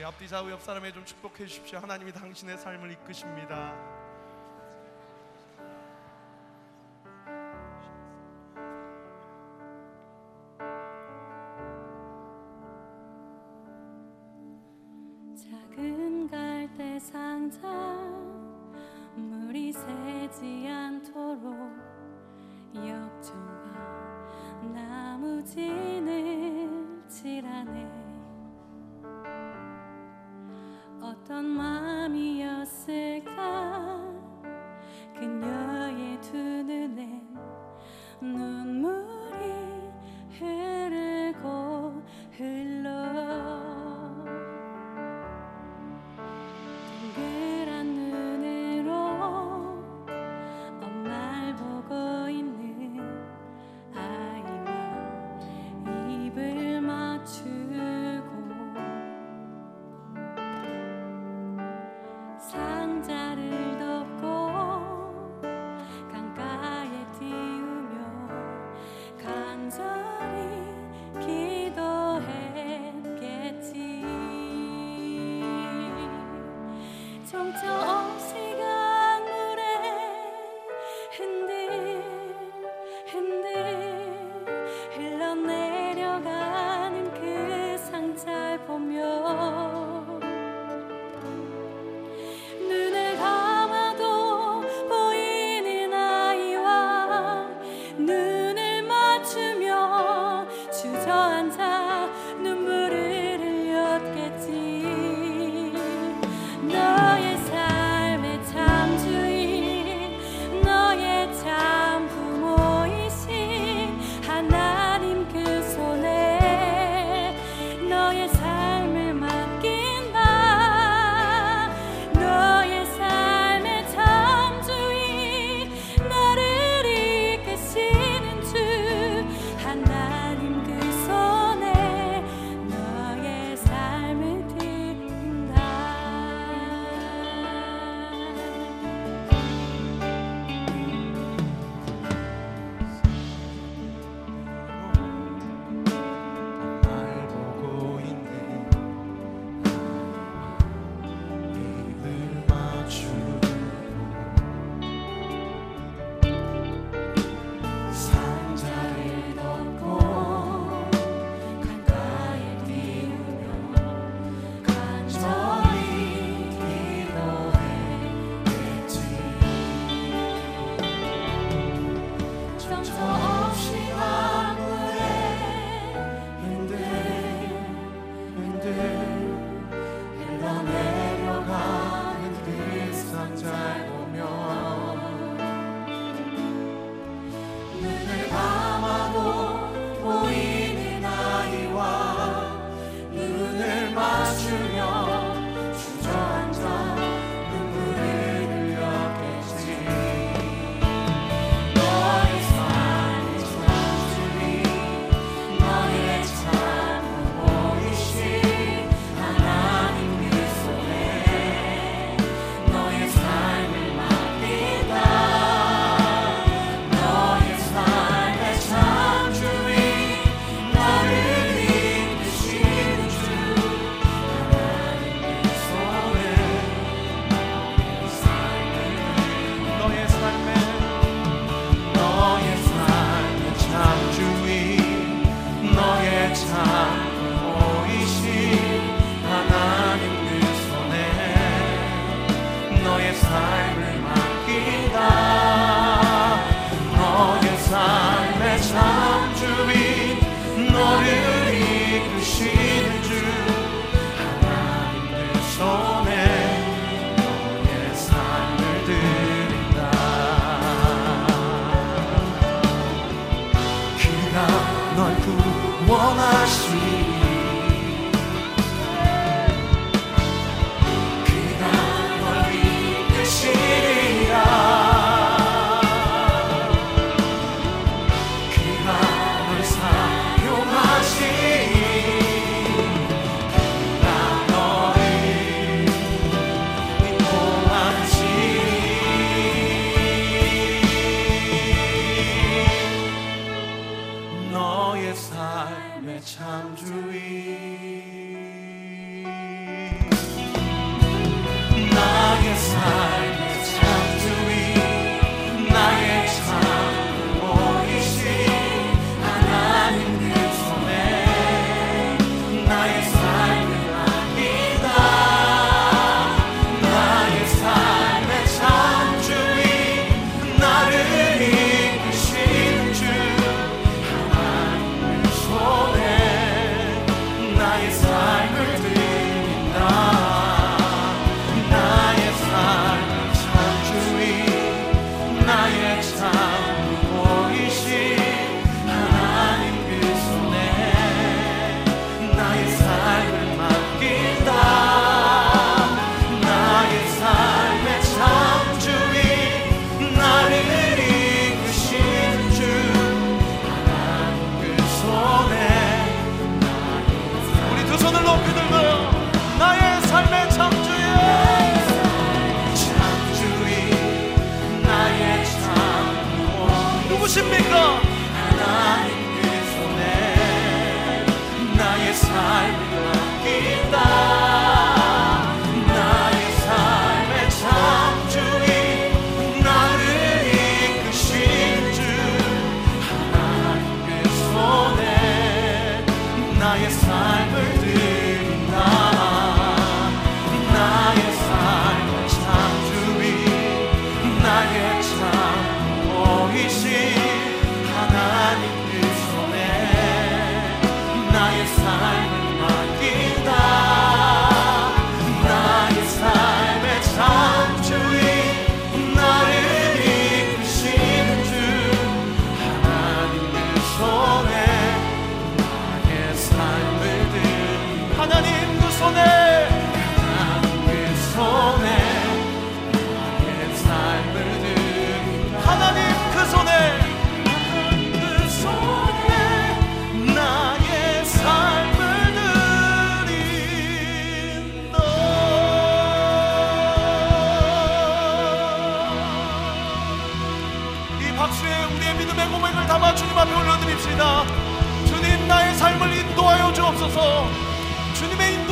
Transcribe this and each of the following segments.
우리 앞뒤 좌우 옆 사람에 좀 축복해 주십시오. 하나님이 당신의 삶을 이끄십니다.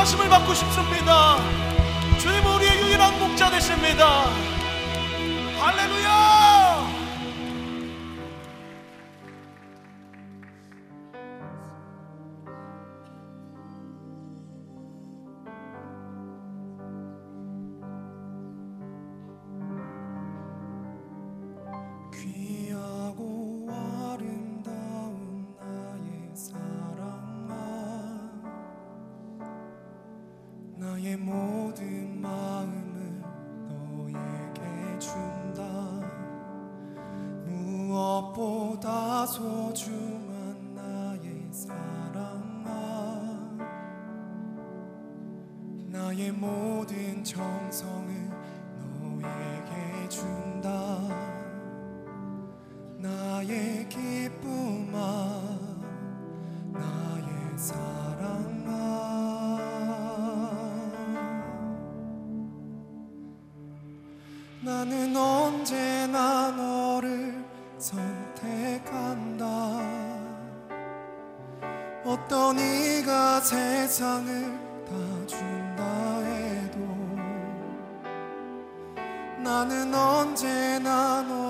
인도하심을 받고 싶습니다. 주님 우리의 유일한 목자 되십니다. 할렐루야! 나의 모든 정성을 너에게 준다. 나의 기쁨아 나의 사랑아 나는 언제나 너를 선택한다. 어떤 이가 세상을 나는 언제나 너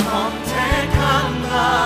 Somte canta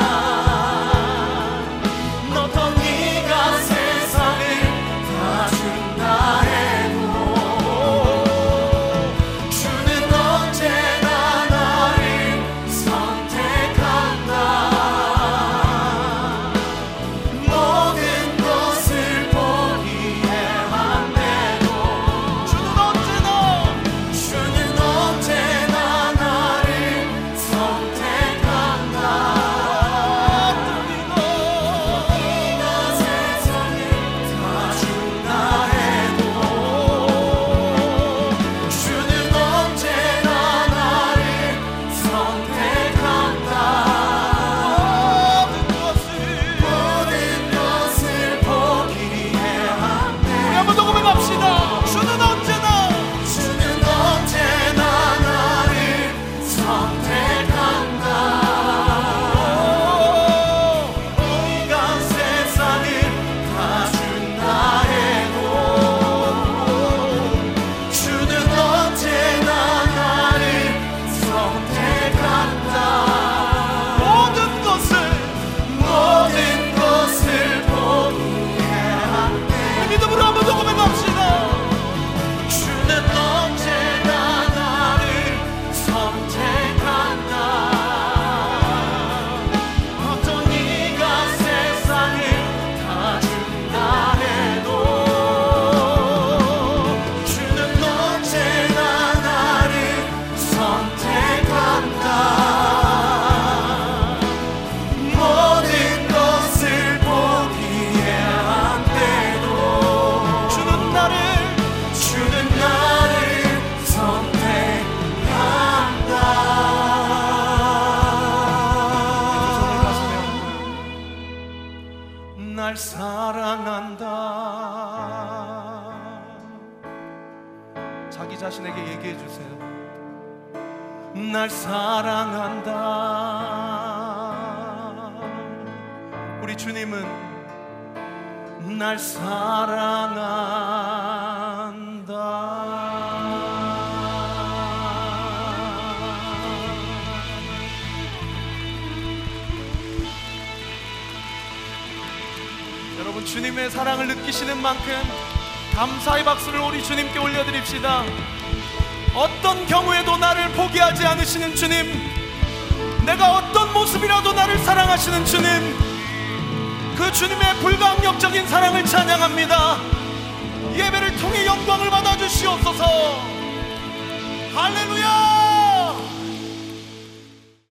우리 주님은 날 사랑한다 여러분 주님의 사랑을 느끼시는 만큼 감사의 박수를 우리 주님께 올려드립시다. 어떤 경우에도 나를 포기하지 않으시는 주님, 내가 어떤 모습이라도 나를 사랑하시는 주님, 그 주님의 불가항력적인 사랑을 찬양합니다. 예배를 통해 영광을 받아 주시옵소서. 할렐루야!